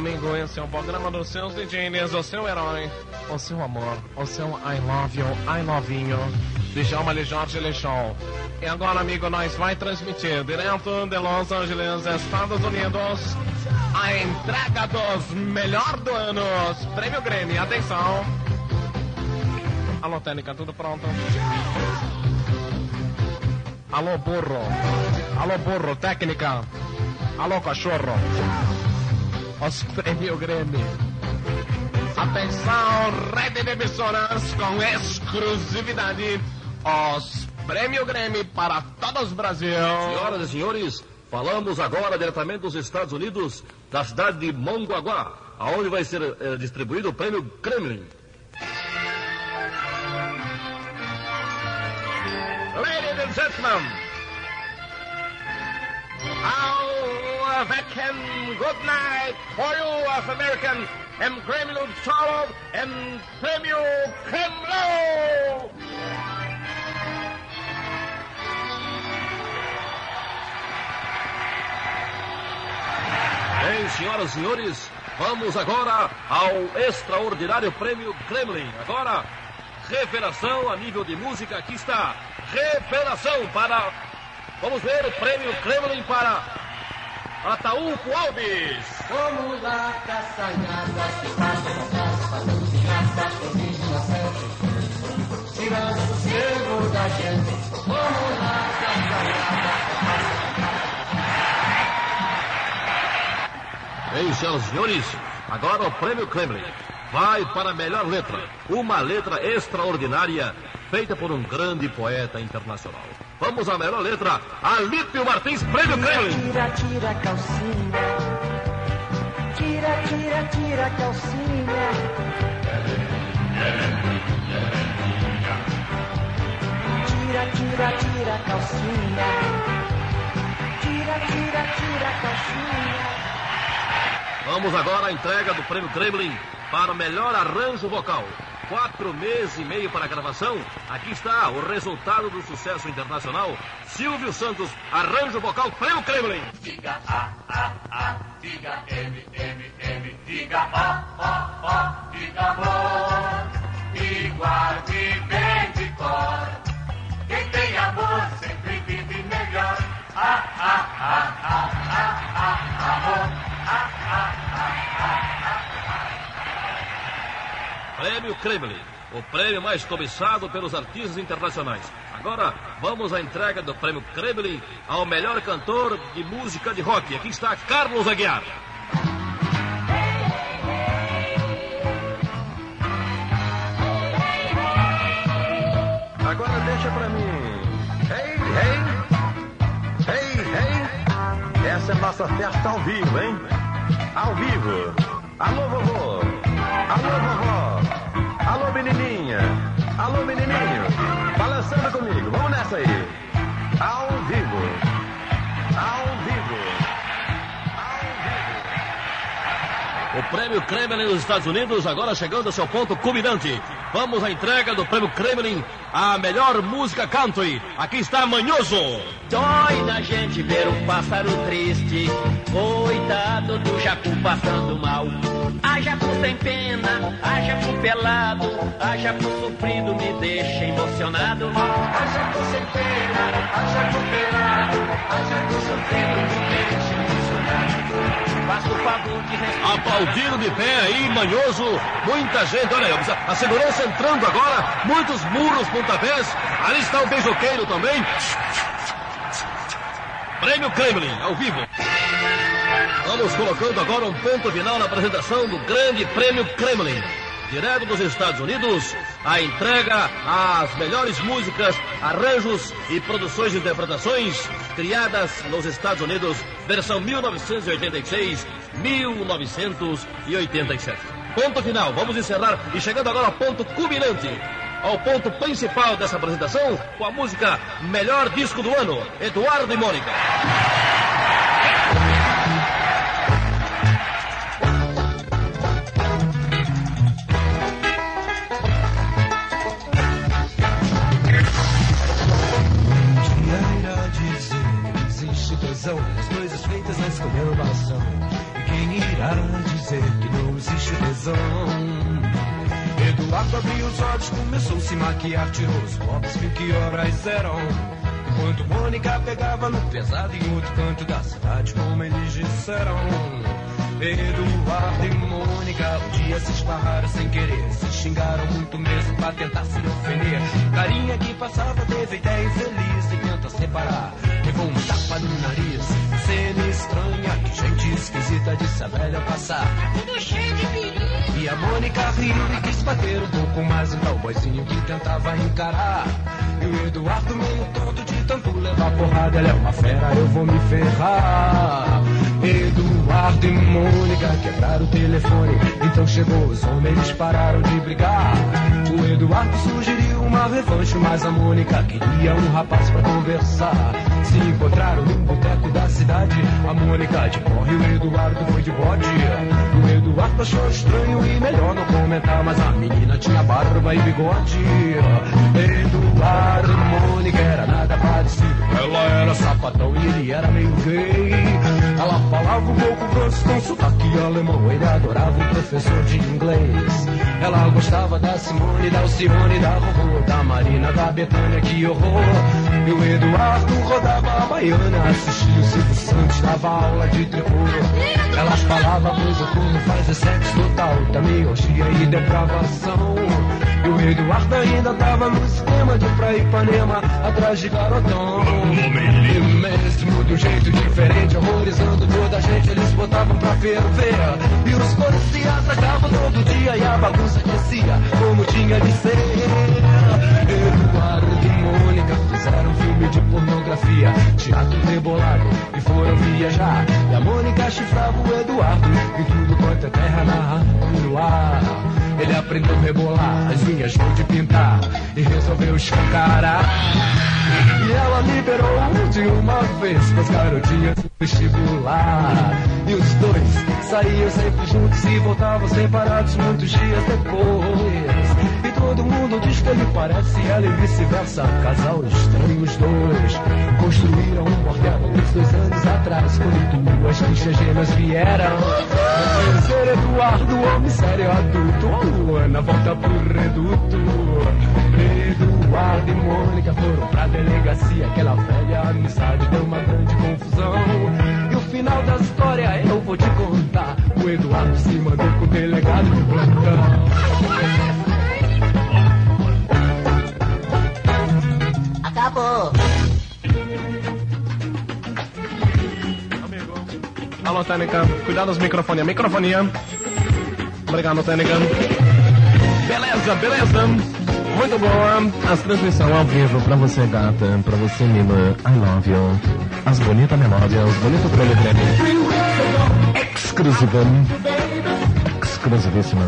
Amigo, esse é o programa dos seus DJs, o seu herói, o seu amor, o seu I love you, I love you, Djalma de Jorge Lechon. E agora, amigo, nós vai transmitir direto de Los Angeles, Estados Unidos, a entrega dos melhor do ano, Prêmio Grêmio. Atenção. Alô, técnica, tudo pronto? Alô, burro. Alô, burro, técnica. Alô, cachorro os Prêmio Grêmio. Atenção, rede de emissoras com exclusividade. Os Prêmio Grêmio para todos os Brasil. Senhoras e senhores, falamos agora diretamente dos Estados Unidos, da cidade de Mongaguá, aonde vai ser eh, distribuído o Prêmio Kremlin. Ladies and gentlemen, our American good night for you of American and Kremlin Sorrow and Premio Kremlin! Bem, senhoras e senhores, vamos agora ao extraordinário prêmio Kremlin. Agora, revelação a nível de música. Aqui está, revelação para. Vamos ver o prêmio Kremlin para Ataúfo Alves. Vamos lá, caçanhada, que fazem festa, cozinhada, cozinha sempre. Tirando o sossego da gente. Vamos lá, caçanhada, Bem, senhoras e senhores, agora o prêmio Kremlin vai para a melhor letra. Uma letra extraordinária feita por um grande poeta internacional. Vamos à melhor letra, Alípio Martins, prêmio Kremlin. Tira, tira a calcinha. Tira, tira, tira a calcinha. Tira, tira, tira a calcinha. Tira, tira, tira a calcinha. Vamos agora à entrega do prêmio Kremlin para o melhor arranjo vocal. Quatro meses e meio para a gravação. Aqui está o resultado do sucesso internacional. Silvio Santos, arranjo vocal, prêmio Kremlin. Diga A, A, A, diga M, M, M, diga O, O, O, diga amor. E guarde bem de cor. Quem tem amor sempre vive melhor. A, A, A, A, A, A. A, Prêmio Kremlin, o prêmio mais cobiçado pelos artistas internacionais. Agora vamos à entrega do prêmio Kremlin ao melhor cantor de música de rock. Aqui está Carlos Aguiar. Agora deixa pra mim. Hey, hey! Hey, hey! Essa é nossa festa ao vivo, hein? Ao vivo. Alô, vovô! Alô, vovó! Alô, menininha! Alô, menininho! Balançando comigo, vamos nessa aí! Ao vivo! Ao vivo! Ao vivo! O prêmio Kremlin nos Estados Unidos agora chegando ao seu ponto culminante. Vamos à entrega do prêmio Kremlin à melhor música country. Aqui está Manhoso. Dói na gente ver um pássaro triste, coitado do jacu passando mal. A jacu sem pena, a jacu pelado, a jacu sofrido me deixa emocionado. A jacu sem pena, a jacu pelado, a jacu sofrido me deixa emocionado. O favor de. Aplaudindo de pé aí, manhoso. Muita gente, olha aí, a segurança entrando agora, muitos murros, pontapés. Ali está o beijoqueiro também. Prêmio Kremlin, ao vivo. Vamos colocando agora um ponto final na apresentação do grande prêmio Kremlin. direto dos Estados Unidos, a entrega às melhores músicas, arranjos e produções e interpretações criadas nos Estados Unidos, versão 1986, 1987. Ponto final, vamos encerrar e chegando agora ao ponto culminante, ao ponto principal dessa apresentação, com a música Melhor Disco do Ano, Eduardo e Mônica. Abriu os olhos, começou a se maquiar, tirou os copos, viu que horas eram. Enquanto Mônica pegava no pesado em outro canto da cidade, como eles disseram. Eduardo e Mônica um dia se esbarraram sem querer, se xingaram muito mesmo pra tentar se ofender. Carinha que passava teve ideia infeliz e tenta separar levou um tapa no nariz. Cena estranha, que gente esquisita disse a velha passar. Tudo cheio de perigo. E a Mônica riu e quis bater um pouco mais então o boizinho que tentava encarar. E o Eduardo meio tonto de tanto levar porrada, ela é uma fera, eu vou me ferrar. Eduardo e Mônica quebraram o telefone, então chegou os homens pararam de brigar. O Eduardo sugeriu uma revanche, mas a Mônica queria um rapaz pra conversar. Se encontraram num boteco da cidade, a Mônica de corre, o Eduardo foi de bode. O Eduardo achou estranho e melhor não comentar, mas a menina tinha barba e bigode. Eduardo Mônica era nada parecido. Ela era sapatão e ele era meio gay. Ela falava um pouco grosso com sotaque alemão. Ele adorava o professor de inglês. Ela gostava da Simone, da Alcione, da Rorô, da Marina, da Betânia, que horror. E o Eduardo rodava a baiana, assistia o Silvio Santos, dava aula de terror. Elas falavam coisa como fazer sexo total, também orgia e depravação. E o Eduardo ainda tava no esquema de pra Ipanema, atrás de garotão. E mesmo de um jeito diferente, horrorizando toda a gente, eles botavam pra ferver. E os policiais sacavam todo dia e a bagunça descia, como tinha de ser. Eduardo e teatro rebolado, e foram viajar. E a Mônica chifrava o Eduardo, em tudo aprendeu a rebolar, as linhas de pintar, e resolveu escancarar. E ela liberou de uma vez com as garotinhas do vestibular. E os dois saíam sempre juntos e voltavam separados muitos dias depois. E todo mundo diz que ele parece ela e vice-versa. Casal estranho os dois. Construíram um bordel uns dois anos atrás, quando duas bichas gêmeas vieram. Eduardo, homem sério adulto. A Luana volta pro reduto. Eduardo e Mônica foram pra delegacia. Aquela velha amizade deu uma grande confusão. E o final da história eu vou te contar. O Eduardo se mandou com o delegado de plantão. Acabou. Alô, Técnica. Cuidado dos microfonia. Microfonia. Obrigado, Técnica. Beleza, beleza. Muito boa. As transmissões ao vivo pra você, gata. Pra você, Mila. I love you. As bonitas melódias. Bonito prêmio. Exclusiva. Exclusivíssima.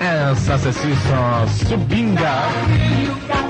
Essa Ceci só subinga.